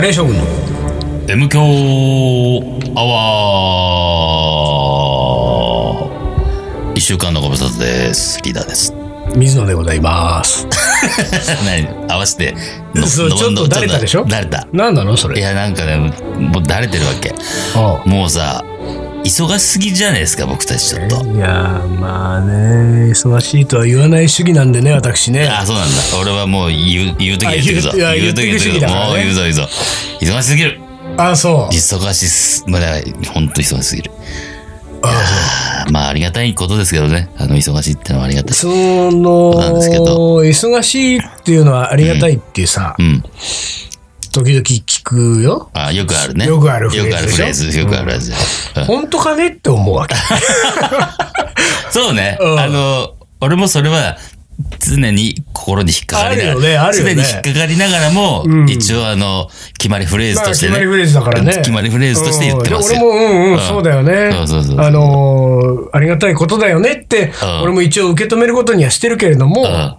カレー将軍の M 強アワー一週間のご無沙汰です。リーダーです。水野でございます。何合わせてののそうちょっとのだれたでしょ？だれた。何なのそれ？いや、なんかね、もうだれてるわけ。あもうさ、忙しすぎじゃないですか、僕たちちょっと。いやーまあね、忙しいとは言わない主義なんでね、私ね。あ、そうなんだ。俺はもう言う、言うときは言ってくぞ。あ言ういや言うときは言ってくぞ。もう言うぞ言うぞ。忙しすぎる。あ、そう。忙しす、まあ、ほんと忙しすぎる。あまあ、ありがたいことですけどね。あの、忙しいってのはありがたい。その、なんですけど忙しいっていうのはありがたいっていうさ、うん。時々聞くよ。あ、よくあるね。よくあるフレーズよくあるフレーズ。よくあるやつ。うん本当かね？って思うわけ。そうね。うんあの、俺もそれは、常に心に引っかかりながら、ねね常に引っかかりながらも、うん一応あの、決まりフレーズまあとしてね。決まりフレーズだからね。決まりフレーズとして言ってますよ。うんで俺も、うんうん、うんそうだよね。そうそうそうそうあのーありがたいことだよねって、うん俺も一応受け止めることにはしてるけれども、うん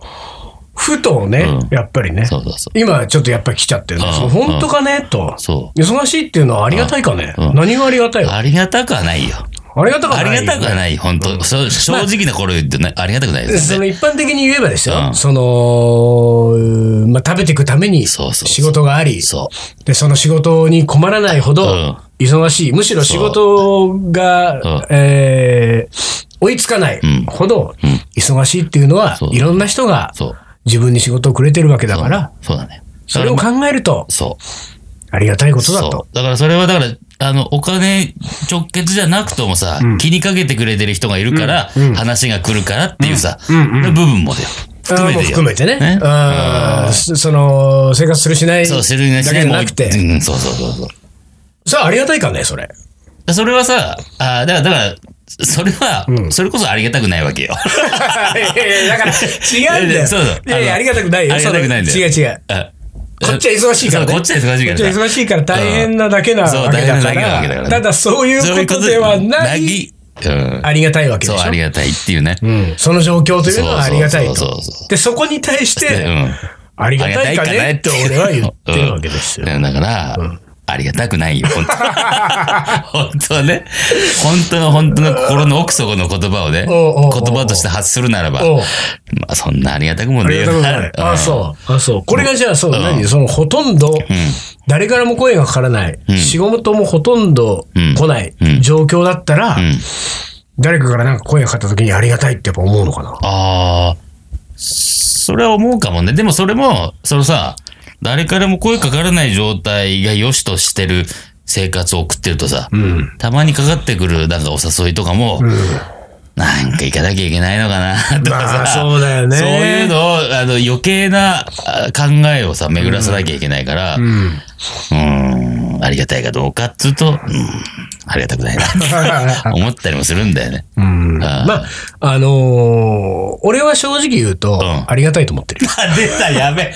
ふとね、うん。やっぱりね、そうそうそう。今ちょっとやっぱり来ちゃってるね。うん。本当かね？と。そ忙しいっていうのはありがたいかね、うん。何がありがたいわありがたくはないよ。ありがたくはあない。りがたくはない、本当、そう正直な頃言ってねありがたくないですね。その一般的に言えばですよ、うん。その、まあ、食べていくためにそうそうそう。仕事があり、そで、その仕事に困らないほうん。ど忙しい。むしろ仕事が、うん。えー追いつかないほどうん。忙しいっていうのは、そう。いろんな人がう。そう。自分に仕事をくれてるわけだから、そうだね。それを考えるとそう。ありがたいことだと。そう。だからそれは、だから、あの、お金直結じゃなくともさ、気にかけてくれてる人がいるから、話が来るからっていうさ、部分もだよ。含めてよあーもう含めてね。ねあそその、生活するしないそう、知るなしだけじゃなくて。うん、そうそうそうそう。さあ、ありがたいかね、それ。それはさ、あーだから、だから、それは、それこそありがたくないわけよ。いやいやだから、違うんだよ。そうそういやいや、ありがたくないよ。ありがたくないんだよ違う違う。あこっちは忙しいからこっちは忙しいからこっちは忙しいから大変なだけなわけそうだか大変なだけなわけだからただ、そういうことではない、うん。ありがたいわけでそう、しょあり。がたいっていうね。うんその状況というのはありがたいそうそうとそうそう。で、そこに対しうて、ん。ありがたいかねって俺は言ってるわけですよ。うんだから、ありがたくないよ、本当 本当はね。本当の本当の心の奥底の言葉をね、言葉として発するならば、まあそんなありがたくもあねえよな。りがたくない。あ、うんそう。あ、そう。これがじゃあ、そう、何？その、ほとんど、誰からも声がかからない、仕事もほとんど来ない状況だったら、ん誰かからなんか声がかかった時にありがたいってやっぱ思うのかな？ああ、それは思うかもね。でもそれも、そのさ、誰からも声かからない状態が良しとしてる生活を送ってるとさ、うん。たまにかかってくるなんかお誘いとかも、なんか行かなきゃいけないのかなとかさ、まあそうだよねそういうのを、あの余計なあ考えをさ、巡らさなきゃいけないから、ううん。ーん、ありがたいかどうかっつうと、うん、ありがたくないな 思ったりもするんだよね。うんあーまあ、あのー俺は正直言うと、んありがたいと思ってる 出た、やべえ。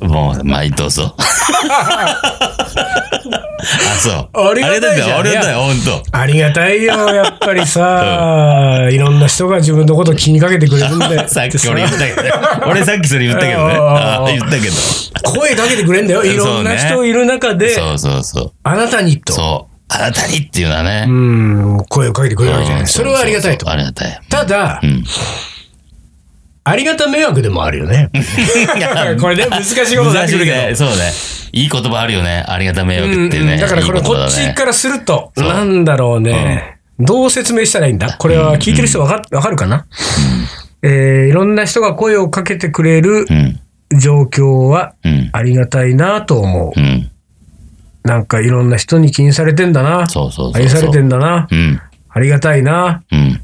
もう、まあ、どうぞ。あ、そう。ありがたいじゃんありがたい、ほんと。ありがたいよ、やっぱりさ、いろんな人が自分のこと気にかけてくれるんで。さっき俺言ったけどね。俺さっきそれ言ったけどね。言ったけど。声かけてくれんだよ。いろんな人いる中で、そうそうそう。あなたにと。そう。あなたにっていうのはね。うん、声をかけてくれるわけじゃない。うんそれはありがたいとありがたい。ただ、んありがた迷惑でもあるよね。これね、難しいことになってくるけど。ねそうね。いい言葉あるよね。ありがた迷惑っていうね。うんだからこれこっちからすると、なんだろうね。どう説明したらいいんだ？これは聞いてる人わかわかるかな？えーいろんな人が声をかけてくれるうん。状況はうん。ありがたいなと思う。うん。なんかいろんな人に気にされてんだな。そうそうそうそう。愛されてんだな。うん。ありがたいな。うん。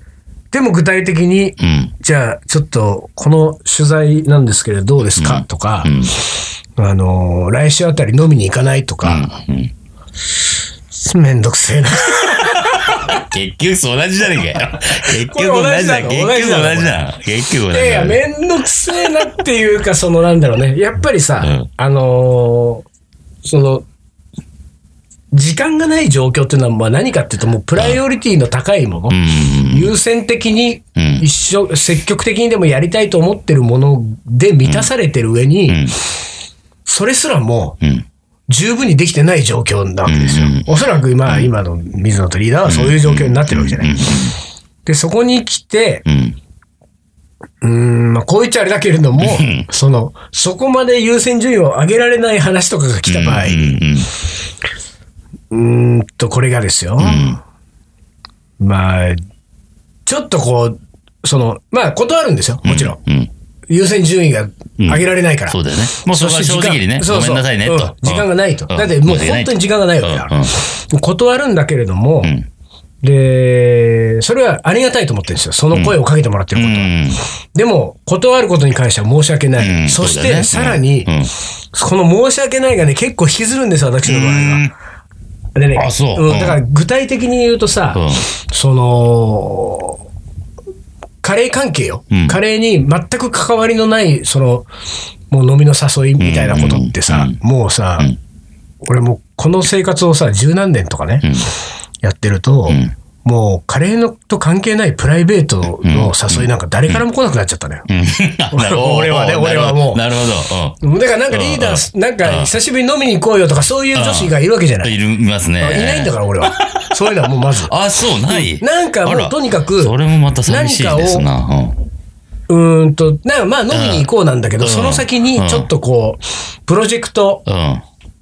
でも具体的に、うん。じゃあちょっとこの取材なんですけれどどうですか、とか、あのー来週あたり飲みに行かないとか、うん。めんどくせえな。結局同じじゃねえかよ。結局同じだ。結局同じだ。結局同じだ。いや、めんどくせえなっていうか、そのなんだろうね。やっぱりさ、うんあのーその、時間がない状況っていうのはまあ何かっていうと、もうプライオリティの高いもの、うん。優先的にうん一生、積極的にでもやりたいと思ってるもので満たされてる上に、うん。それすらもうん。十分にできてない状況なわけですよ。おそらく今、今の水野とリーダーはそういう状況になってるわけじゃない。で、そこに来て、うん、まあ、こう言っちゃあれだけれども、その、そこまで優先順位を上げられない話とかが来た場合、ううんと、これがですよ。まあ、ちょっとこう、その、まあ、断るんですよ。もちろん。うん。うん。優先順位が上げられないから。そうだよね。もうそこは正直にね、そうそうごめんなさいね、うんと。時間がないと。うんだってもう本当に時間がないわけだから。断るんだけれども、んで、それはありがたいと思ってるんですよ。その声をかけてもらってることは。うん。でも、断ることに関しては申し訳ない。うんそして、さらに、うんこの申し訳ないがね、結構引きずるんですよ、私の場合は。でね、あそう。んだから具体的に言うとさ、うん。その、カレー関係よ。うん。カレーに全く関わりのない、その、もう飲みの誘いみたいなことってさ、うん。もうさ、ん。俺もうこの生活をさ、十何年とかね、ん。やってると、んもうカレーのと関係ないプライベートの誘いなんか誰からも来なくなっちゃったのよ。うん。なるほど俺はね俺はもうなるほど。だからなんかリーダー、なんか久しぶりに飲みに行こうよとかそういう女子がいるわけじゃう。なんい。いる、いますね。いないんだから俺は。そういうのはもうまず。あ、そう、ない。なんかもうとにかく、それもまた寂しいですな。うーんと、なんかまあ飲みに行こうなんだけど、うんその先にちょっとこう、プロジェクト。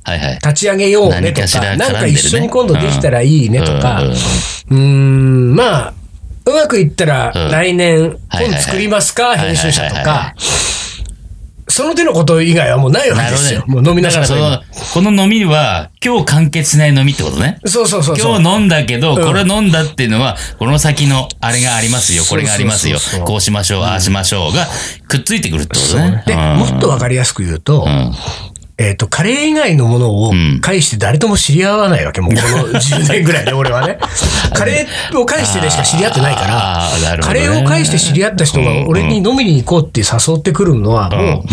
はいはい。立ち上げようねとか、なんか一緒に今度できたらいいねとか、うんん、まあ、うまくいったらうん。来年本作りますか、編集者とか、その手のこと以外はもうないわけですよ。もう飲みながらこの飲みは、今日完結しない飲みってことね。そうそうそう。今日飲んだけど、うん。これ飲んだっていうのは、この先のあれがありますよ、これがありますよ。こうしましょう、ああしましょうが、くっついてくるってことね。で、うん。もっとわかりやすく言うと、んえっ、と、カレー以外のものをん介して誰とも知り合わないわけ。もうこの 10年ぐらいで俺はね。カレーを介してでしか知り合ってないから、カレーを介して知り合った人が俺に飲みに行こうって誘ってくるのは、うんももう、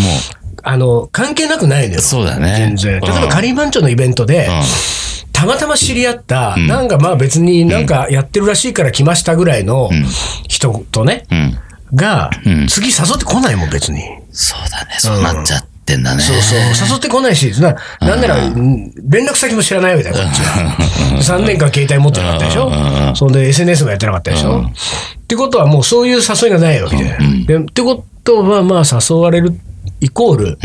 あの、関係なくないのよ。う、そうだね。全然。例えば、カリー番長のイベントで、たまたま知り合った、なんかまあ別になんかやってるらしいから来ましたぐらいの人とね。がうん、次誘ってこないもん別に。そうだね、そうなっちゃってんだね。そうそう。誘ってこないし、ななんなら、うん連絡先も知らないわけだよ、こっちは。3年間携帯持ってなかったでしょ？そんで SNS もやってなかったでしょ？ってことはもうそういう誘いがないわけで。でってことは、まあ誘われるイコール、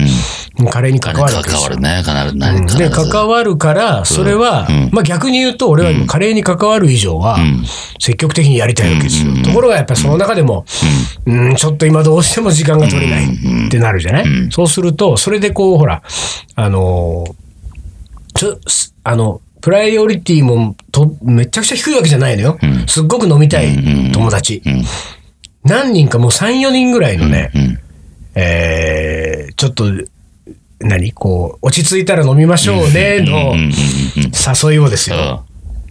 カレーに関わるわけですよ。関わる。ね、必ず。で、関わるから、それは、うん。まあ逆に言うと、俺は今カレーに関わる以上は、積極的にやりたいわけですよ。ところがやっぱりその中でも、うん、ちょっと今どうしても時間が取れないってなるじゃない、そうすると、それでこう、ほら、あのーちょ、すあの、プライオリティもとめちゃくちゃ低いわけじゃないのよ。すっごく飲みたい友達。何人かもう3、4人ぐらいのね、うん。えーちょっと、何？こう、落ち着いたら飲みましょうね、のうんうんうん誘いをですよ。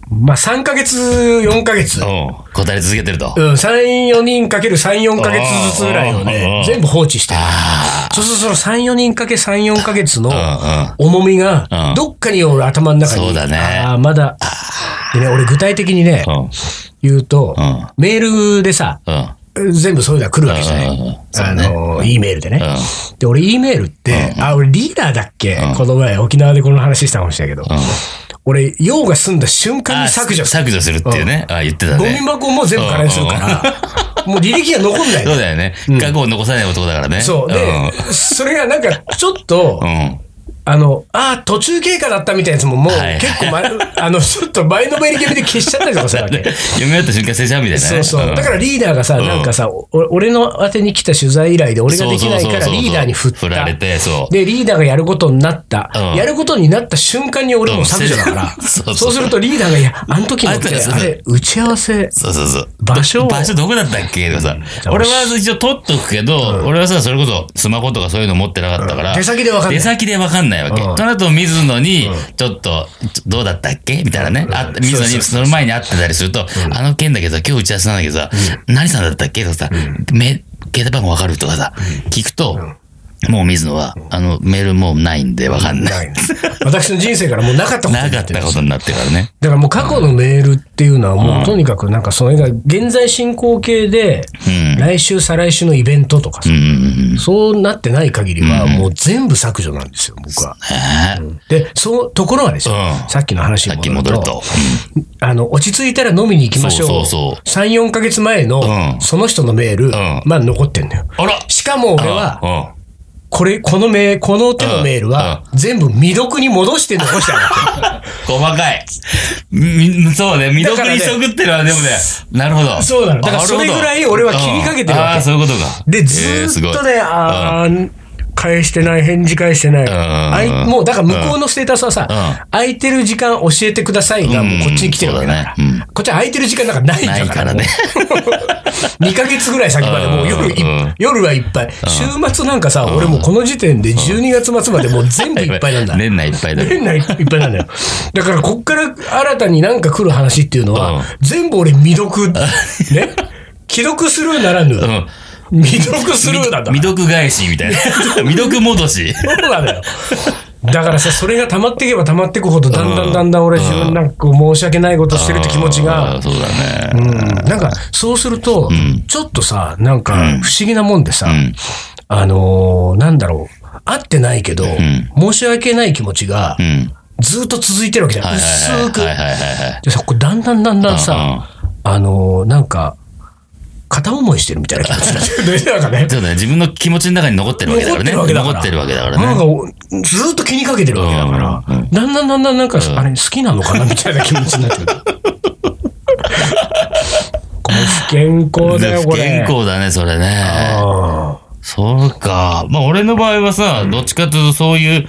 まあ、3ヶ月、4ヶ月。うん。答え続けてると。うん、3、4人かける3、4ヶ月ずつぐらいをうんね、全部放置してる。そうするとその3、4人かけ3、4ヶ月の重みがうん、どっかに俺頭の中に。そうだねああ、まだ。でね、俺具体的にね、うん。言うとうん、メールでさ、うん。全部そういうのが来るわけじゃない。あの、E メールでね。うで、俺 E メールって、あ、俺リーダーだっけ？この前沖縄でこの話したかもしれないけど、俺、用が済んだ瞬間に削除する。削除するっていうね。あ言ってたゴミね。箱も全部空にするから、もう履歴が残んないのそうだよね。過去を残さない男だからね。そう。で、それがなんか、ちょっとう、ん。うん。あの、ああ、途中経過だったみたいなやつももう結構前、あの、ちょっと前のめり気味で消しちゃったりとかするわけ。読み終わった瞬間捨てちゃうみたいなね。そうそう。だからリーダーがさ、なんかさ、お俺の宛てに来た取材依頼で俺ができないからリーダーに振っ振られた。て、そう。で、リーダーがやることになった。うんやることになった瞬間に俺も削除だから。うんそうするとリーダーが、いや、あの時のって、あれ、打ち合わせ、そうそうそう。場所を場所どこだったっけとかさ。うん俺は一応取っとくけど、俺はさ、それこそスマホとかそういうの持ってなかったから。手先でわかんない手先でわかんないわけ。うん。となると、水野に、ちょっと、どうだったっけ？みたいなね。あ水野にその前に会ってたりすると、あの件だけどさ、今日打ち合わせなんだけどさ、何さんだったっけ？とかさ、め、携帯番号わかるとかさ、聞くと、もう水野は、あの、メールもうないんでわかんない。ないの私の人生からもうなかったことなかになっるってたことになってからね。だからもう過去のメールっていうのはもうとにかくなんかそれが現在進行形で、うん。来週再来週のイベントとかさうん、うんうん。そうなってない限りはもう全部削除なんですよ、僕は。ねで、そう、ところがですよ、うんさっきの話さっきに戻ると戻ると。、あの、落ち着いたら飲みに行きましょう。そうそうそ3、4ヶ月前のうんその人のメール、んまあ残ってんのよ。あらしかも俺は、うん。これ、このメーこの手のメールは、全部未読に戻して残してあるわ 細かい。みそうね、未読に急ぐってのはでもね、なるほど。そうなのだからそれぐらい俺は気にかけてるわけうんああ、そういうことか。け。で、ずーっとね、あー返してない、返事返してない。あいもう、だから向こうのステータスはさ、う空いてる時間教えてくださいが、もうこっちに来てるわけだから。こっちは空いてる時間なんかないんだから。ね 2ヶ月ぐらい先までもう夜夜はいっぱい。週末なんかさ、俺もうこの時点で12月末までもう全部いっぱいなんだ。年内いっぱいだよ。変ないっぱいなんだよ。だから、こっから新たになんか来る話っていうのは、うん全部俺未読、ね？既読スルーならぬ、うん。未読スルーなんだ。未読返しみたいな。未読戻し。そうなのよ。だからさ、それが溜まっていけば溜まっていくほど、だんだんだんだん俺自分なんか申し訳ないことしてるって気持ちあがー、そうだうね。ん、なんか、そうすると、ちょっとさ、なんかうん不思議なもんでさ、んあのーなんだろう、会ってないけど、ん申し訳ない気持ちがう、ん。ずっと続いてるわけじゃん。薄く。はいはいはいはい。でさ、これだんだんだんだんさ、あのーなんか、片思いしてるみたいな気持ちになってる ね。なんかね。そうだね。自分の気持ちの中に残ってるわけだからね。残ってるわけだから残ってるわけだからなんかずっと気にかけてるわけだから、うんうんだんだんだんだんなんか、あれ、好きなのかなみたいな気持ちになってくる。これ不健康だよ、不これ。健康だね、それね。あそうか。まあ、俺の場合はさ、どっちかというとそういう、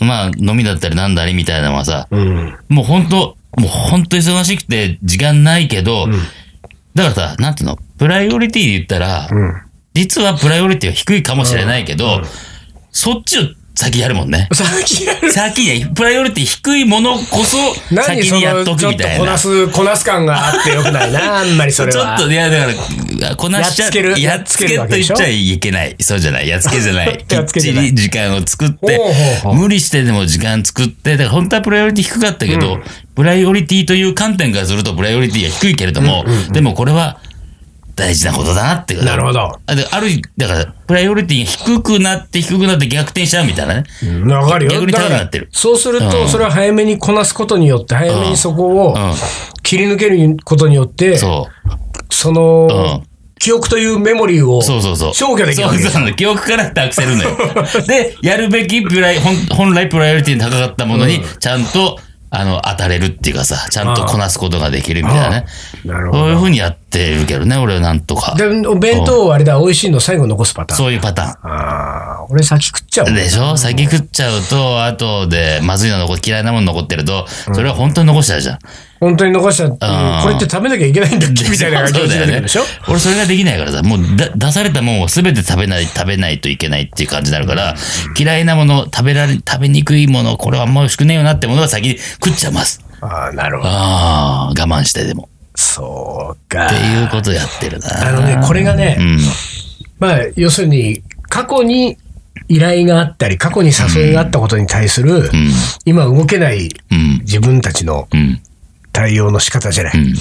まあ、飲みだったりなんだりみたいなのはさ、ーうん。もう本当もう本当忙しくて時間ないけど、だからさ、なんていうの、プライオリティで言ったら、うん。実はプライオリティは低いかもしれないけど、そっちを先やるもんね。さっきやる。先に、プライオリティ低いものこそ先にやっととくみたいな。こなす、こなす感があってよくないな、あんまりそれは。ちょっと、いや、だから、こなしちゃやっつけるやっつけと言っちゃいけない。そうじゃない。やっつけじゃない。き やっっちり時間を作って無理してでも時間作って、だから本当はプライオリティ低かったけど、プライオリティという観点からするとプライオリティが低いけれども、でもこれは大事なことだなって。なるほど。あである、だから、プライオリティが低くなって低くなって逆転しちゃうみたいなね。うんわかるよ。逆に高くなってる、そうすると、うんそれを早めにこなすことによって、早めにそこをうん。切り抜けることによって、そその、うん記憶というメモリーをう。そうそうそう。消去できるわけそうそうなの記憶から託せるのよ。で、やるべきプライ、本本来プライオリティに高かったものに、ちゃんと、あの、当たれるっていうかさ、ちゃんとこなすことができるみたいなね。なるほど。そういうふうにやってるけどね、俺はなんとか。で、お弁当をあれだ、美味しいの最後残すパターン。そういうパタああ、俺先食っちゃうーン。。でしょ？先食っちゃうと、後で、まずいの残嫌いなもの残ってると、それは本当に残しちゃうじゃん。本当に残しちゃって、んこれって食べなきゃいけないんだっけみたいな感じでしょ？俺それができないからさ、もうだ出されたもんを全て食べない、食べないといけないっていう感じになるから、嫌いなもの、食べられ、食べにくいもの、これはあんま美味しくねえよなってものは先に食っちゃいます。ああ、なるほど。ああ、我慢してでも。そうか。っていうことやってるな。あのね、これがね、うん。まあ、要するに、過去に依頼があったり、過去に誘いがあったことに対する、うん。今動けないうん。自分たちのうん。対応の仕方じゃない。うん。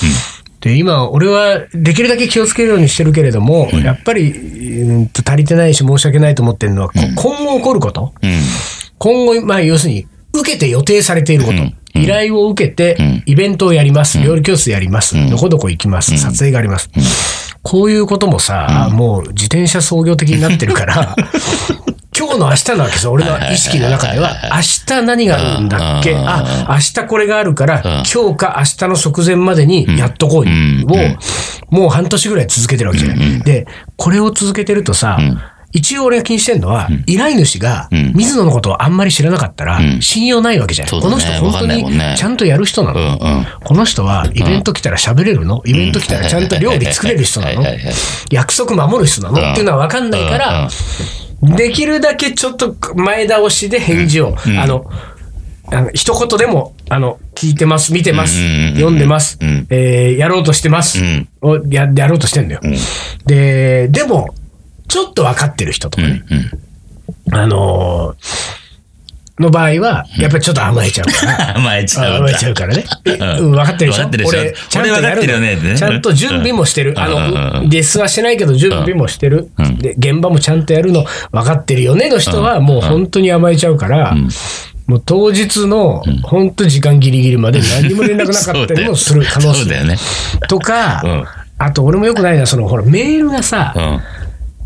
で、今、俺はできるだけ気をつけるようにしてるけれども、やっぱり、うんと足りてないし申し訳ないと思ってるのは、こ今後起こることうん。今後、まあ、要するに、受けて予定されていること。うん。依頼を受けてん、イベントをやります。料理教室やります。どこどこ行きます。撮影があります。こういうこともさ、もう自転車操業的になってるから、今日の明日なわけですよ。俺の意識の中では、明日何があるんだっけ？うん。あ、明日これがあるから、今日か明日の直前までにやっとこううん。を、もう半年ぐらい続けてるわけじゃない。で、これを続けてるとさ、一応俺が気にしてるのは、依頼主がん。水野のことをあんまり知らなかったらん、信用ないわけじゃない。この人本当にね。ちゃんとやる人なの。ん。この人はイベント来たら喋れるの？イベント来たらちゃんと料理作れる人なの？約束守る人なの？うん。っていうのは分かんないから、できるだけちょっと前倒しで返事を、うん。あの、あの一言でも、あの、聞いてます、見てます、読んでます、うん。えーやろうとしてます、うん。をややろうとしてんだよ。で、でも、ちょっと分かってる人とかね、うん。うん。あのーの場合は、やっぱりちょっと甘えちゃうから。甘えちゃう甘えちゃうからね。えうん。うん、分かってるでしょ？分かってるでしょ？俺、ちゃんとるよねちゃんと準備もしてる。あの、んレッスンはしてないけど準備もしてる。うん。で、現場もちゃんとやるの。分かってるよねの人は、もう本当に甘えちゃうから、もう当日の、本当時間ギリギリまで何にも連絡なかったりも する可能性。ね。とか、うん。あと俺もよくないのは、そのほら、メールがさ、うん。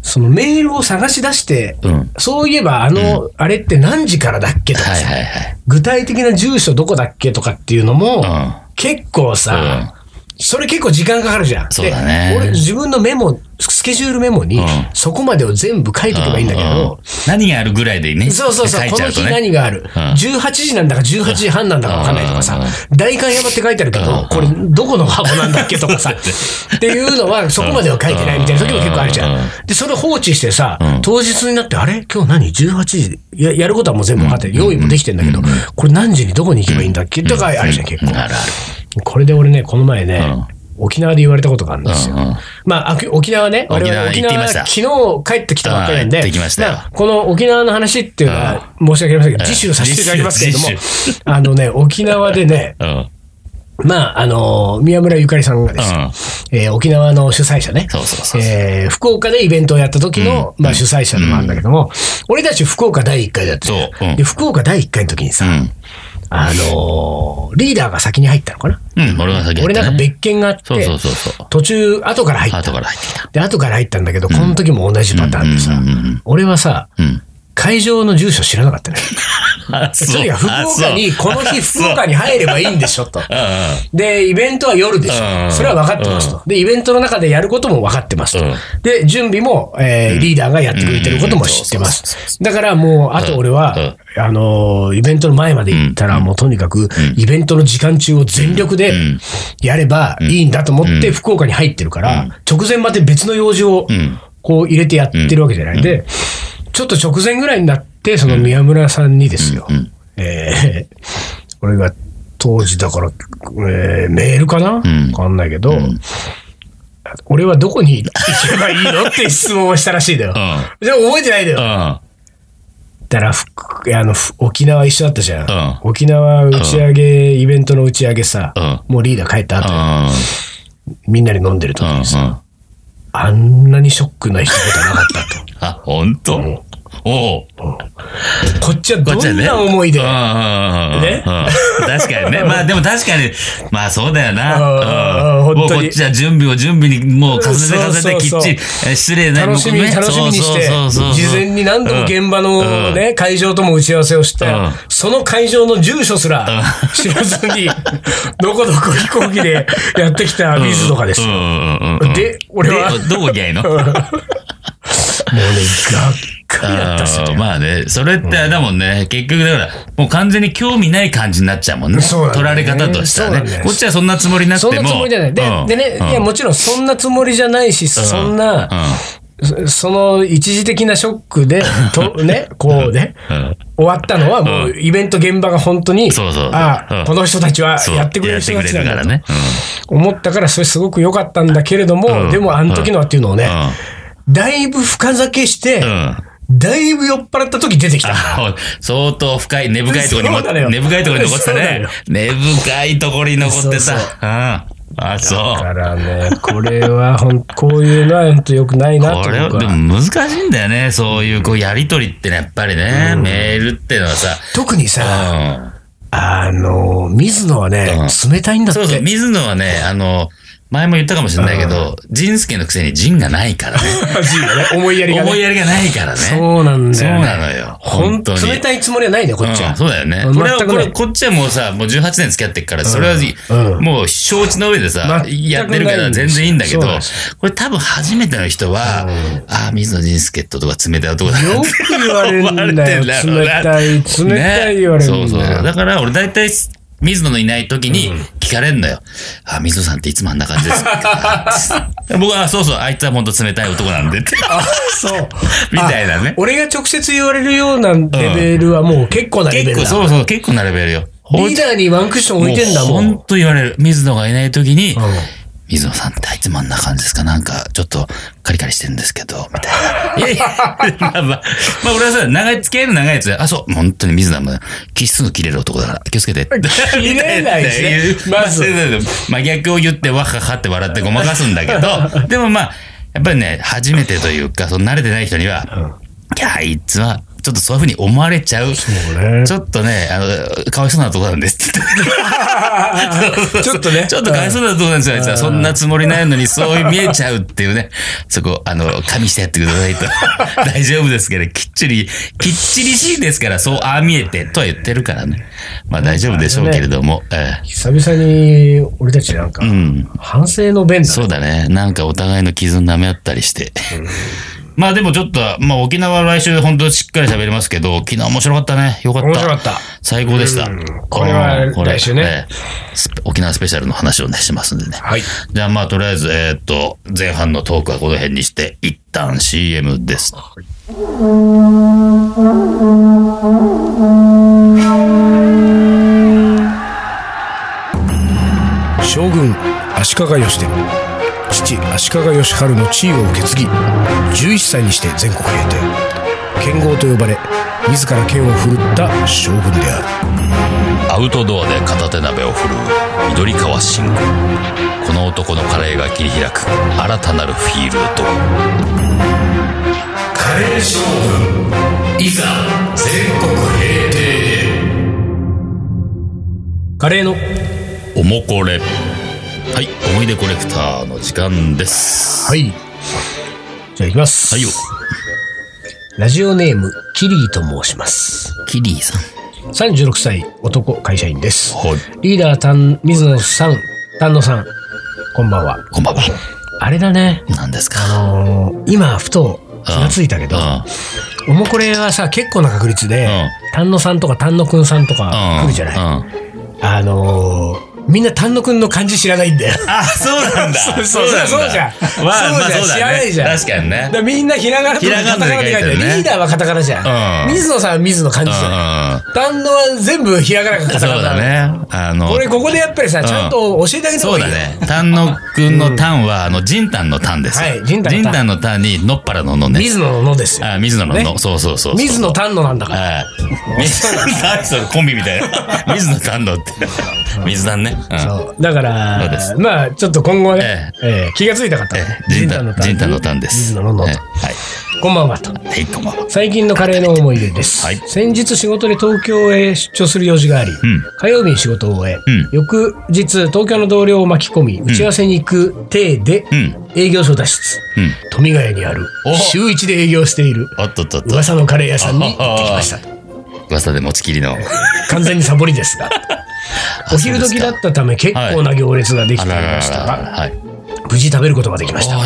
そのメールを探し出して、うん。そういえばあの、あれって何時からだっけとかさ、はいはいはい。具体的な住所どこだっけとかっていうのも、うん。結構さ、それ結構時間かかるじゃん。そうだね。で俺自分のメモ、スケジュールメモに、うん。そこまでを全部書いておけばいいんだけうん。ど、何があるぐらいでね。そうそうそう、この日。何がある、うん。18時なんだか18時半なんだかわかんないとかさ。うん、大観山って書いてあるけど、これどこの箱なんだっけとかさ、っていうのはそこまでは書いてないみたいな時も結構あるじゃうん。ん。で、それ放置してさうん、当日になって、あれ？今日何 ?18 時？ややることはもう全部分かってる。用意もできてんだけど、これ何時にどこに行けばいいんだっけ？とかあるじゃん、結構。あるある。これで俺ね、この前ね、沖縄で言われたことがあるんですよ。うんうん。まあ、あ沖縄ね、我々沖縄行ってきました。昨日帰ってきたばっかりなんで、この沖縄の話っていうのは申し訳ありませんけど、うん。次週させていただきますけれども あのね、沖縄でね、うん。まあ、あの、宮村ゆかりさんがですね、えー沖縄の主催者ね、そうそうそうえー福岡でイベントをやった時の、まあ、主催者でもあるんだけども、俺たち福岡第1回だったう。うん。で福岡第1回の時にさ、うん。あのーリーダーが先に入ったのかな？うん。俺が先俺なんか別件があって、そうそうそうそう。途中、後から入った。後から入ってきた。で、後から入ったんだけど、この時も同じパターンでさうんうんうんうん、俺はさ、うん。会場の住所知らなかったね。あ、とにかく福岡に、この日福岡に入ればいいんでしょと。うんで、イベントは夜でしうんょ。それは分かってますと。で、イベントの中でやることも分かってますと。うん。で、準備も、えーリーダーがやってくれてることも知ってます。だからもう、あと俺は、あのー、イベントの前まで行ったら、もうとにかく、イベントの時間中を全力でん。やればいいんだと思って福岡に入ってるから、直前まで別の用事をん。こう入れてやってるわけじゃない。で、ちょっと直前ぐらいになって、その宮村さんにですよ、えー俺が当時だから、えーメールかな？わ、んかんないけど、俺はどこに行けばいいの？って質問をしたらしいんだよ。でも覚えてないんだよ。うん。だからふあのふ沖縄一緒だったじゃん。うん沖縄打ち上げ、イベントの打ち上げさ、うんもうリーダー帰った後、うん。みんなで飲んでる時うん。にさ、あんなにショックな一言なかったと。あ、本当？うんおう。こっちはどん。な思いで、ね？うん確かにね。まあでも確かに、まあそうだよな。もうこっちは準備を準備にもう重ねて重ねてきっちり、え失礼な楽しみに楽しみにして事前に何度も現場のね、会場とも打ち合わせをしてうん、その会場の住所すら知らずに、どこどこ飛行機でやってきた水とかですで、俺は、どこ行きゃいいの？うね、がっかりだったっすよまあね、それってあれだもんね、結局だから、もう完全に興味ない感じになっちゃうもんね。そうなんだよね。取られ方としてはそうなんだよ。ね。こっちはそんなつもりなくても。そんなつもりじゃない。で、うん。でね、うん。いや、もちろんそんなつもりじゃないし、そんな、そその一時的なショックで、と、ね、こうね、うん。終わったのはもうイベント現場が本当に、そうそう。ああ、うん。この人たちはそう。やってくれる人たちなんだってくれるからね。思ったから、それすごく良かったんだけれども、うん。でもあの時のはっていうのをね、だいぶ深酒して、うん。うん。だいぶ酔っ払った時出てきた。あ相当深い、根深いところにも、根深いところに残ってたね。根深いところに残ってそうさ。うん。あ、そだかう。らね、これはほん、こういうのは本当良くないなとこれは。でも難しいんだよね。そういう、こう、やりとりってね、やっぱりね、メールっていうのはさ、特にさ、うん。あの、水野はね、う冷たいんだって。そうそう、水野はね、あの、前も言ったかもしれないけど、仁助のくせに仁がないから ね。思いやりがね。思いやりがないからね。そうなんだよねそうなのよ。本当に。冷たいつもりはないね、こっちは。うんそうだよね。うんこれは、これ、こっちはもうさ、もう18年付き合ってっから、それは、うんもう承知の上でさ、やってるから全然いいんだけどこれ多分初めての人は、ああ、水野仁介とか冷たい男だなよく言われるんだよ。冷たい、冷たい言われるんだよ。ねそうそう。だから俺大体、水野のいない時に聞かれんのよ。あ、水野さんっていつもあんな感じですか 僕は、そうそう、あいつは本当冷たい男なんでって。あ、そう。みたいなねあ俺が直接言われるようなレベルはもう結構なレベ結構、ルだ。そうそう、結構なレベルよ。リーダーにワンクッション置いてんだもん。本当言われる。水野がいない時に、水野さんってあいつもあんな感じですか？なんか、ちょっとカリカリしてるんですけど、みたいな。いやいや、まあまあ、まあ俺はさ、長い、付き合いの長いやつ。で、あ、そう、本当に水野も、気質の切れる男だから、気をつけて。切れないですねまず真逆を言って、わっははって笑ってごまかすんだけど、でもまあ、やっぱりね、初めてというか、その慣れてない人には、いや、あいつは、ちょっとそういうふうに思われちゃう。ねちょっとね、あの、かわいそうなとこなんです。ちょっとねちょっとかわいそうなとこなんですよ、あいつは。そんなつもりないのに、そう見えちゃうっていうね。そこ、あの、加味してやってくださいと。大丈夫ですけど、きっちり、きっちりしいですから、そう、ああ見えて、とは言ってるからね。まあ大丈夫でしょうけれども。ええ久々に俺たちなんか、ん反省の弁だそうだね。なんかお互いの傷舐め合ったりして。まあでもちょっと、まあ沖縄は来週本当しっかり喋りますけど、昨日面白かったね。よかった。面白かった最高でしたうん。これは来週ねええスペ沖縄スペシャルの話をね、しますんでね。はい。じゃあまあとりあえず、えーっと、前半のトークはこの辺にして、一旦 CM です。将軍足利義輝父足利義晴の地位を受け継ぎ11歳にして全国平定。剣豪と呼ばれ自ら剣を振るった将軍である。アウトドアで片手鍋を振るう緑川信吾この男のカレーが切り開く新たなるフィールド。カレー将軍いざ全国平定カレーのおもこれはい思い出コレクターの時間です。はい。じゃあいきます。はいよ。ラジオネームキリーと申します。キリーさん。36歳男会社員です。はい。リーダー丹水野さん丹野さん。こんばんは。こんばんは。あれだね。何ですか？あのー今ふと気がついたけど、うんおもこれはさ、結構な確率で、ん丹野さんとか丹野くんさんとか来るじゃない、うんあ。のーみんな丹野くんの漢字知らないんだよ。あ、そうなんだ。そうそうそうじゃんまあ、まあそうじゃ。知らないじゃん確かにねだみんなひらがなとかカタカナで書いてるリーダーはカタカナじゃん。うん水野さんは水野漢字じゃない。丹野は全部ひらがなかカタカナそうだね。あの、俺ここでやっぱりさ、ちゃんと教えてあげた方そうがいいよ。だね。丹野くんの丹は、あの、ジンタンの丹ですよ。はいジンタンの丹の丹に、のっぱらののね。水野ののですよ。あ、水野のねの。そうそうそうそう。水野丹野なんだから。はい。水野、何 それ、コンビみたいな。水野丹野って。水丹ね。うん。そう。だからまあ、ちょっと今後はね、えー気がついた方ジンタン、ジンタンの丹です。水野ののとえ。はい。こんばんはと。はい、こんばんは。最近のカレーの思い出です。はい先日仕事で東京へ出張する用事があり、ん火曜日に仕事を終え、うん翌日東京の同僚を巻き込み、打ち合わせに行く体でうん。営業所脱出、うん。富ヶ谷にあるお週一で営業している。噂のカレー屋さんに行ってきました。噂で持ちきりの。完全にサボりですが。お昼時だったため結構な行列ができていましたが、ら。はい。無事食べることができました。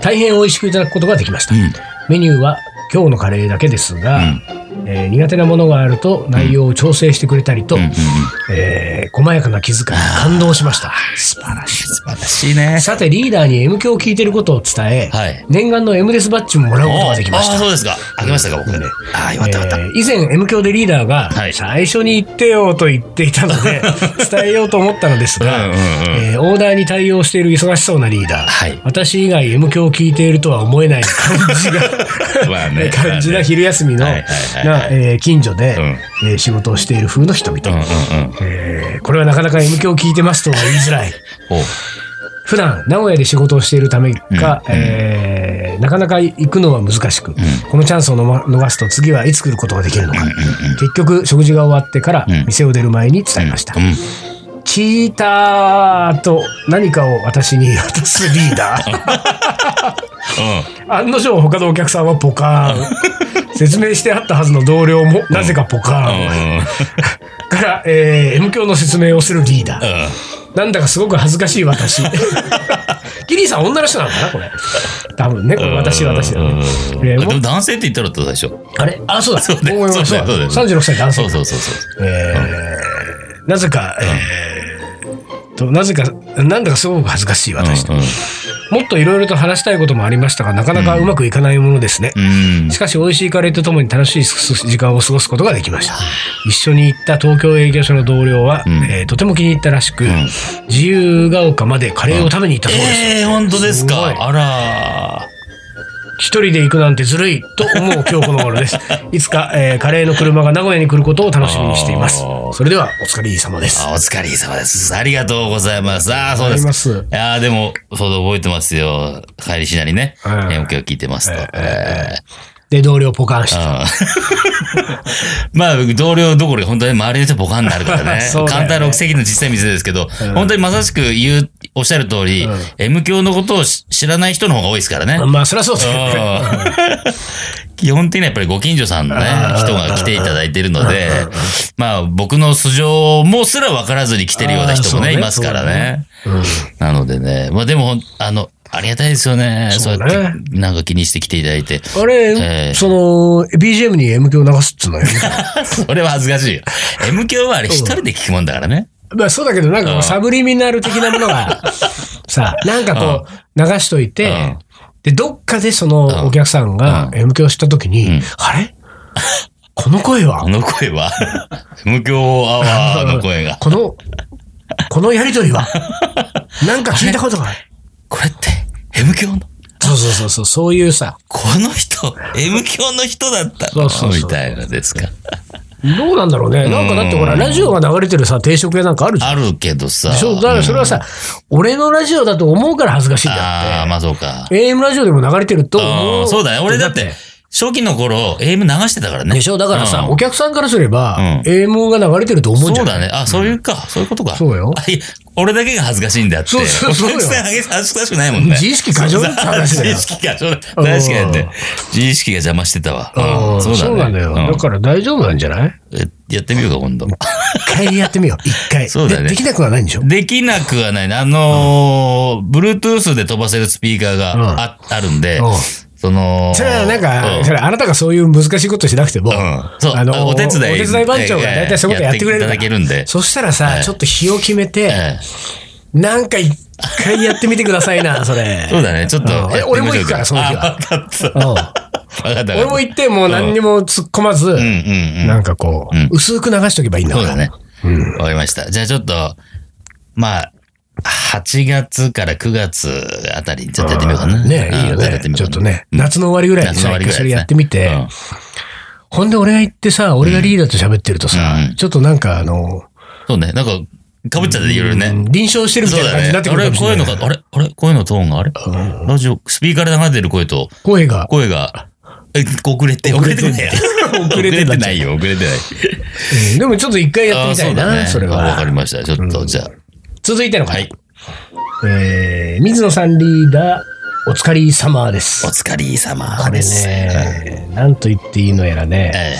大変美味しくいただくことができました。うん。メニューは今日のカレーだけですが、うんえー苦手なものがあると内容を調整してくれたりと、うんうんうん。えー細やかな気遣いに感動しました。素晴らしい。素晴らしいね。さて、リーダーに M 響を聞いていることを伝え、はい念願の M デスバッジももらうことができました。ああ、そうですか。あげましたか、僕ね。ああ、よかったよかっえー以前 M 響でリーダーがはい最初に言ってよと言っていたので 伝えようと思ったのですが、うんうんうんえーオーダーに対応している忙しそうなリーダー、はい私以外 M 響を聞いているとは思えない感じが まあね 感じな昼休みのはいはいはいなえー近所で、うん。えー仕事をしている風の人々、た。うんうんうん。えーこれはなかなか M 響を聞いてますとは言いづらい。普段名古屋で仕事をしているためか、うんえーなかなか行くのは難しく、このチャンスを逃すと次はいつ来ることができるのか、結局食事が終わってからうん。店を出る前に伝えました、うん。チーターと何かを私に渡すリーダー。案の定他のお客さんはポカーン 説明してあったはずの同僚もなぜかポカーン、うん。から、えー M 教の説明をするリーダー、うん。なんだかすごく恥ずかしい私。キリーさん女の人なのかなこれ。多分ね、これ私私だね。えーもでも男性って言ったらった最初。あれ？あ、そうだ。そうだそうだよそうだよ36歳男性そう。そうそうそう。えーなぜか、えーと、なぜか、なんだかすごく恥ずかしい私と。もっといろいろと話したいこともありましたが、なかなかうまくいかないものですね。うん。しかし、美味しいカレーとともに楽しい時間を過ごすことができました。一緒に行った東京営業所の同僚は、んえーとても気に入ったらしく、自由が丘までカレーを食べに行ったそうです。ええー、本当ですか。あら一人で行くなんてずるいと思う今日この頃です。いつか、えーカレーの車が名古屋に来ることを楽しみにしています。それでは、お疲れ様です。あ、お疲れ様です。ありがとうございます。ああ、そうです。ますいやーでも、そうだ、覚えてますよ。帰りしなりね。うん MK を聞いてますと。えで、同僚ポカンして。ーうん まあ、同僚どころか本当に周りの人ポカンになるからね。ね簡単6席の小さい店ですけど、本当にまさしく言う、おっしゃる通り、M 教のことをし知らない人の方が多いですからね。まあ、そりゃそうだよね。うん基本的にはやっぱりご近所さんのね、人が来ていただいているので、まあ僕の素性もすら分からずに来てるような人もね、ねいますからね。なのでね、まあでもあの、ありがたいですよね。そそううねやって、なんか気にして来ていただいて。あれ、えーその、BGM に M 響流すっつうのよ。それは恥ずかしいよ。M 響はあれ一人で聞くもんだからね。まあそうだけど、なんかサブリミナル的なものが、さ、なんかこう、流しといて、うん。で、どっかでそのお客さんが M 響したときに、うん。あれ？この声は？あ、の声は、M 響アワーの声が。この、このやりとりは、なんか聞いたことがない。これって、M 響の？そうそうそうそう、そういうさ、この人、M 響の人だったの？そうそうそう。みたいなですか。どうなんだろうね。なんかだってほら、ラジオが流れてるさ、定食屋なんかあるじゃん。あるけどさ。でしょ？だからそれはさ、俺のラジオだと思うから恥ずかしいんだああ、って。まあそうか。AM ラジオでも流れてるとう思う。んそうだね。俺だって、初期の頃、AM 流してたからね。でしょ？だからさ、うんお客さんからすれば、うん AM が流れてると思うんじゃない？そうだね。あ、そういうか。そういうことか。そうよ俺だけが恥ずかしいんだって。そうそうそうよお客さん恥ずかしくないもんね。自意識過剰だって話だよ自意識過剰だ。確かにね。自意識が邪魔してたわ。ううそう。なんだよ。うんだから大丈夫なんじゃない？えやってみようか、今度。一回やってみよう。一回。そうだねでできなくはないんでしょ？できなくはないね。あのー、Bluetooth で飛ばせるスピーカーがあ,、あるんでうん、その、それはなんか、うんそれあなたがそういう難しいことしなくても、うんあの、お手伝いお手伝い番長が大体そういうことやってくれるから。そしたらさ、ええちょっと日を決めて、ええなんか一回やってみてくださいな、それ。そうだね。ちょっとうんえ俺も行くからその日は。俺も行って、もう何にも突っ込まず。なんかこう、うん薄く流しとけばいいんだから。そうだね。わかりました。じゃあちょっと、まあ、8月から9月あたりにちょっとやってみようかな。ねいいよねちょっとね夏の終わりぐらいにさ夏の終わりぐらいそれやってみてうんほんで俺が行ってさ、俺がリーダーと喋ってるとさ、うんちょっとなんかあの、そうね。なんか、かぶっちゃっていろいろね。うん臨床してるみたいな感じになってくあれ、るかもしれない。声のか、あれあれ声のトーンがあれ？ラジオ、スピーカーで流れてる声と、声が、声が、え、遅れて、遅れてないよ。遅れてないよ、遅れてない。うんでもちょっと一回やってみたいな、それあわかは。りました。ちょっと、じゃあ。続いての方。はい。えー、水野さんリーダー、お疲れ様ですお。疲れ様これです。ね、なんと言っていいのやらね、え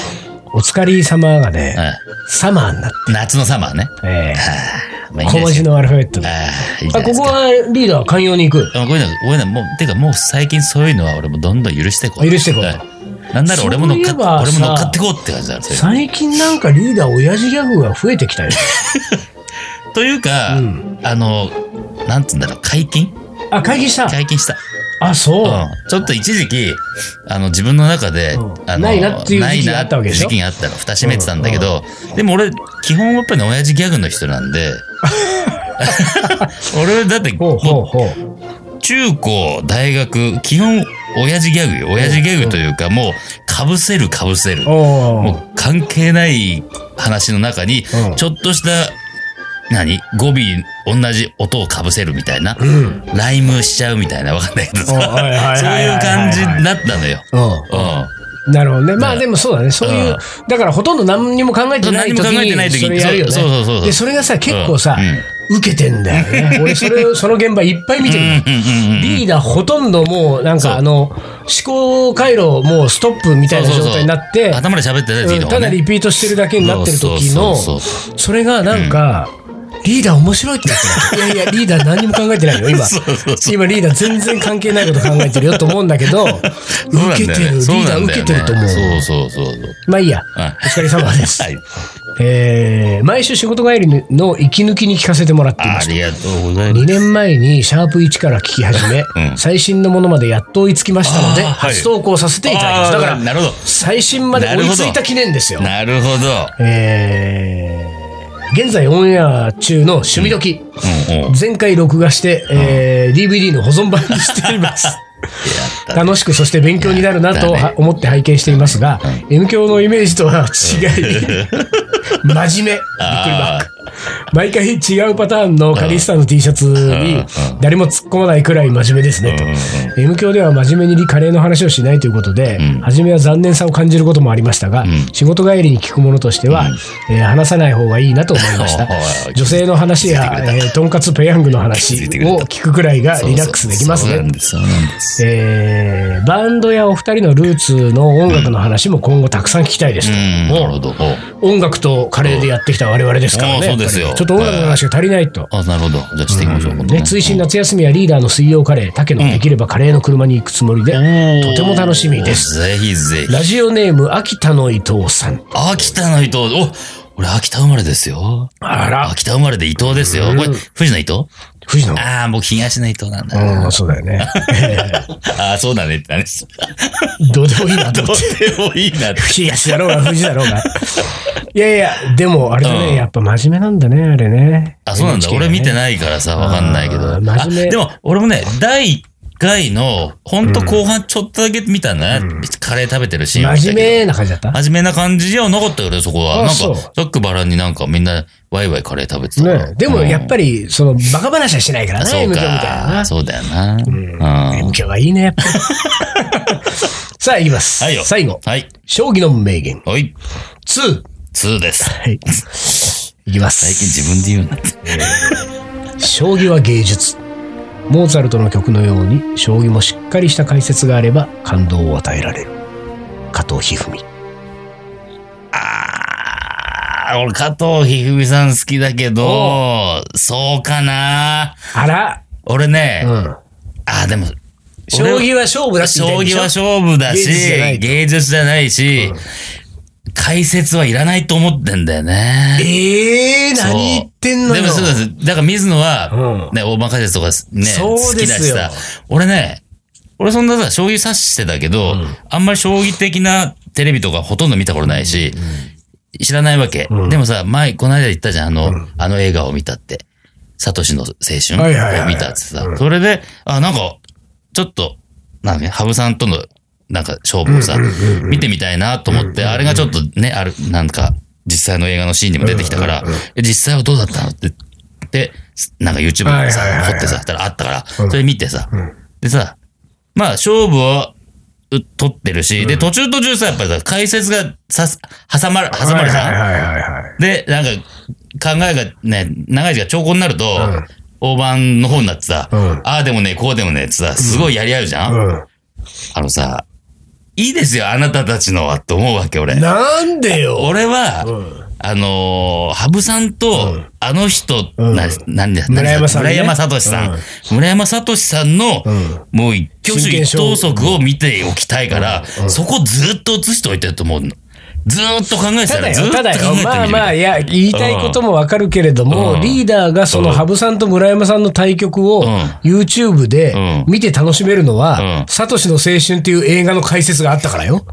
お疲れ様がえね、えサマーになって、え夏のサマーね。えー小文字のアルファベットで。ああ。ここはリーダー寛容に行く？あこういうの、こういうの、もう、てかもう最近そういうのは俺もどんどん許していこう。許していこうはいなんなら俺も乗っかっ俺も乗っかさってこうって感じなんですよ。最近なんかリーダー親父ギャグが増えてきたよ。というか、うんあの、なんつうんだろう、解禁？あ、会議した。解禁した。あ、そう。うん。ちょっと一時期、あの、自分の中で、うんあの、ないなっていう時期があったわけでしょ？時期があったの。蓋閉めてたんだけど、でも俺、基本やっぱりね、親父ギャグの人なんで、俺、だって、ほうほうもほう。う中高、大学、基本、親父ギャグよ。親父ギャグというか、もう、被せる被せる。もう関係ない話の中にうん、ちょっとした、何？語尾、同じ音を被せるみたいな？うん。ライムしちゃうみたいな、わかんないけどさ。そういう感じだったのよ。うん。うなるほどね。まあでもそうだね。そういううん、だからほとんど何にも考えてない時何も考えてないに時にそれよね。そうそうそうそうで、それがさ、結構さうん、受けてんだよね。俺、それを、その現場いっぱい見てる。リーダーほとんどもうなんかあの思考回路もうストップみたいな状態になって頭で喋ってないただリピートしてるだけになってる時のそれがなんかリーダー面白いってなってるいやいやリーダー何にも考えてないよ今 そうそうそう今リーダー全然関係ないこと考えてるよと思うんだけど受けてるリーダー受けてると思うそうそうそうそう。まあいいやうんお疲れ様ですはい。えー毎週仕事帰りの息抜きに聞かせてもらっています。ありがとうございます。2年前にシャープ1から聞き始め、うん最新のものまでやっと追いつきましたので、初投稿させていただきます。だから、なるほど。最新まで追いついた記念ですよ。なるほど。えー現在オンエア中の趣味時、うんうん。前回録画して、えー DVD の保存版にしています。楽しくそして勉強になるなと思って拝見していますが、M 教のイメージとは違い、真面目、びっくりバック。毎回違うパターンのカリスタの T シャツに誰も突っ込まないくらい真面目ですねと。M 教では真面目にカレーの話をしないということで、初めは残念さを感じることもありましたが、仕事帰りに聞くものとしては、えー話さない方がいいなと思いました。女性の話や、えーとんかつペヤングの気話を聞くくらいがリラックスできますね。えーバンドやお二人のルーツの音楽の話も今後たくさん聞きたいですと。音楽とカレーでやってきた我々ですからね。すよちょっと音楽の話が足りないと。あ、なるほど。じゃあしていきましょう。ね、追伸夏休みやリーダーの水曜カレー、竹野できればカレーの車に行くつもりで、とても楽しみです。ぜひぜひ。ラジオネーム、秋田の伊藤さん。秋田の伊藤、お俺秋田生まれですよ。あら、秋田生まれで伊藤ですよ。これ、富士の伊藤？藤野。ああ、僕東の伊藤なんだ。うん、そうだよね。ああ、そうだねって何 です。どうでもいいなとど。うでもいいな。東だろうが、富士だろうが。いやいや、でも、あれだね、うんやっぱ真面目なんだね、あれね。あ、そうなんだ。俺見てい。ないからさ、わかんないけど。真面目あでも、俺もね、第1回の、ほんと後半ちょっとだけ見たね。カレー食べてるシーン真ど面目な感じだった？真面目な感じじゃなかったよね、そこは。なんか、ざっくばらんになんかみんな、ワイワイカレー食べてたから。ね、でもやっぱり、その、バカ話はしないからね、あそうみたいな。そうだよな。うん。M 響はいいね、やっぱり。さあ、いきます。はいよ。最後、はい。将棋の名言。はい。2。2です。はい。いきま最近す。自分で言うなって。将棋は芸術。モーツァルトの曲のように、将棋もしっかりした解説があれば感動を与えられる。加藤一二あー、俺加藤一二三さん好きだけど、そうかな。あら、俺ね、うん。あー、でも、将棋は勝負だしょ将棋は勝負だし、芸術じゃないし、解説はいらないと思ってんだよね。ええー、何言ってんのよ。でもそうです。だから水野は、うん。ね、大盤解説とかね、好きだしさ、俺ね、俺そんなさ、将棋指してたけど、あんまり将棋的なテレビとかほとんど見たことないし、知らないわけ。でもさ、前、この間言ったじゃん、あの、あの映画を見たって。サトシの青春はいはいはい。はいを見たってさ、それで、あ、なんか、ちょっと、なんかね、羽生さんとの、なんか勝負をさ、見てみたいなと思って、あれがちょっとね、ある、なんか、実際の映画のシーンにも出てきたから、え実際はどうだったのって、で、なんか YouTube でさ掘ってさ、たらあったから、それ見てさ、でさ、まあ、勝負を、う取ってるし、で、途中途中さ、やっぱりさ、解説がさす、挟まる、挟まるじゃん？で、なんか、考えがね、長い時間長考になると、大盤の方になってさ、うん。ああでもね、こうでもねってさ、すごいやり合うじゃん、うん。あのさ、いいですよ、あなたたちのは、と思うわけ、俺。なんでよ。俺は、うん。あのー、羽生さんと、あの人、うん。な、なんで、村山さんね。村山聡さん。うん。村山聡さんの、うん。もう一挙手一投足を見ておきたいから、そこずっと映しておいてると思うの。ずーっと考えてたら、ただよ、ただよ。まあまあ、あ、いや、言いたいこともわかるけれども、うん。リーダーがその羽生さんと村山さんの対局をうん。YouTube でうん。見て楽しめるのうはん、サトシの青春っていう映画の解説があったからよ。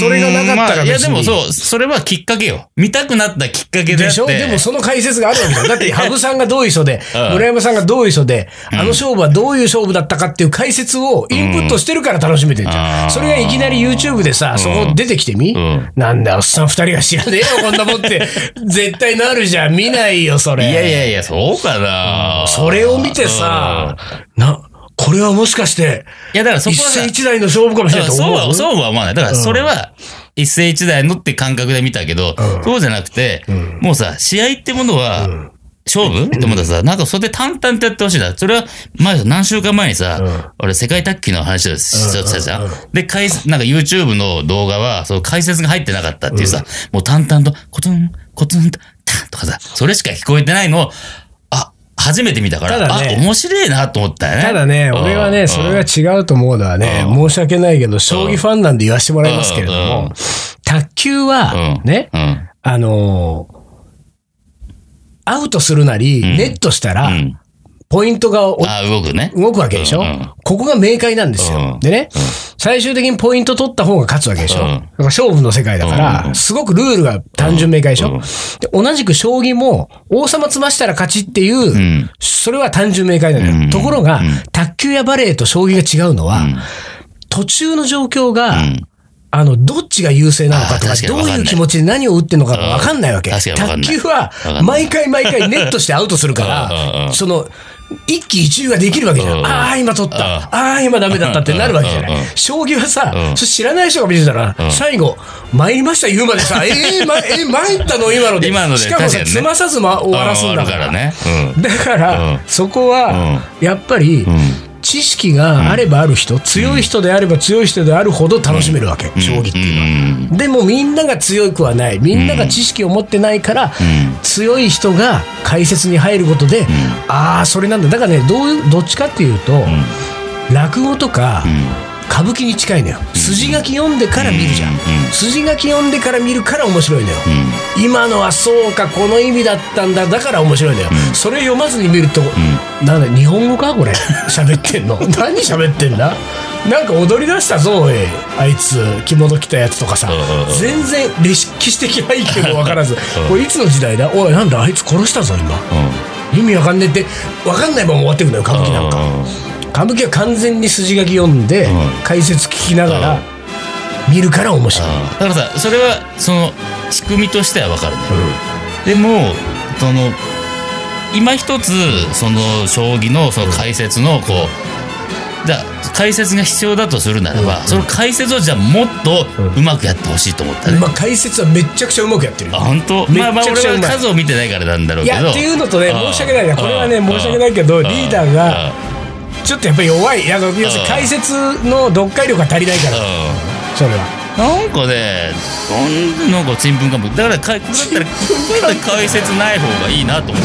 それがなかったらまあいや別にでもそう、それはきっかけよ。見たくなったきっかけであって。でしょでもその解説があるわけだよ。だって、羽生さんがどういう人で、うん村山さんがどういう人で、あの勝負はどういう勝負だったかっていう解説をインプットしてるから楽しめてんじゃうんん。それがいきなり YouTube でさ、そこ出てきてみんなんだ、おっさん二人が知らねえよ、こんなもんって。絶対なるじゃん。見ないよ、それ。いやいやいや、そうかなそれを見てさ、な、これはもしかして、いや、だからそこ一はさ世一代の勝負かもしれないと思う？そうは、そうは思わない。だから、それは、一世一代のって感覚で見たけど、そうじゃなくて、もうさ、試合ってものは、勝負？って思ったらさ、なんかそれで淡々とやってほしいな。それは、前、何週間前にさ、俺、世界卓球の話をしちゃってたじゃん。で、解説なんか YouTube の動画は、その解説が入ってなかったっていうさ、もう淡々と、コツン、コツンと、タンとかさ、それしか聞こえてないのを、あ、初めて見たから、ね。あ、面白いなと思ったよね。ただね、俺はね、うん。それが違うと思うのはね、申し訳ないけど、将棋ファンなんで言わせてもらいますけれどうん。も、卓球は、ね、うん。あのーアウトするなり、ん。ネットしたら、うん。ポイントが動くね。動くわけでしょ、ここが明快なんですよ。うん。でね、最終的にポイント取った方が勝つわけでしょ、うん。だから勝負の世界だから、うん。すごくルールが単純明快でしょ、うん。で同じく将棋も、王様詰ましたら勝ちっていう、ん。それは単純明快なのよ。うん。ところが、卓球やバレーと将棋が違うのは、ん。途中の状況が、ん。あの、どっちが優勢なのかとかどういいう気持ちで何を打ってんのかがわかんないわけ。卓球は毎回毎回ネットしてアウトするから、ん。その、一喜一憂ができるわけじゃ。うんんああ、今取った。ああ、今ダメだったってなるわけじゃない。将棋はさ知らない人が見てたら、最後、参りました言うまでさ、えー、ま、えー、参ったの？今ので。今のでしかもさ、確かにね詰まさずま終わらすんだか。ら。だから、うんそこは、やっぱり、知識があればある人、強い人であれば強い人であるほど楽しめるわけ、将棋っていうのは。でもみんなが強くはない、みんなが知識を持ってないから、強い人が解説に入ることで、ああ、それなんだ。だからね、どういうどっちかっていうと、落語とか、歌舞伎に近いのよ。筋書き読んでから見るじゃん。筋書き読んでから見るから面白いのよ。今のはそうか、この意味だったんだ、だから面白いのよ。それ読まずに見ると、なんだ、日本語かこれ？喋ってんの？何喋ってんだ？なんか踊り出したぞ、おい。あいつ、着物着たやつとかさ。全然歴史的背景もわからず、これいつの時代だ？おい、なんだ、あいつ殺したぞ、今。意味わかんねえって、わかんないまま終わってくんだよ、歌舞伎なんか。歌舞伎は完全に筋書き読んで、解説聞きながら見るから面白い。だからさ、それは、その、仕組みとしてはわかるのよ。でも、その、今一つ、その、将棋の、その解説の、こう、だ解説が必要だとするならば、その解説をじゃあもっとうまくやってほしいと思ったね。まあ解説はめっちゃくちゃうまくやってる。よあ、本当？まあまあ俺は数を見てないからなんだろういけど。やっていうのとね申し訳ない。なこれはね申し訳ないけどリーダーがちょっとやっぱり弱い。あの要するにうん。解説の読解力が足りないから。うそれは。んなんかね、なんでなんかちんぷんかんぷん。だからか、だったら、だったら解説ない方がいいなと思う。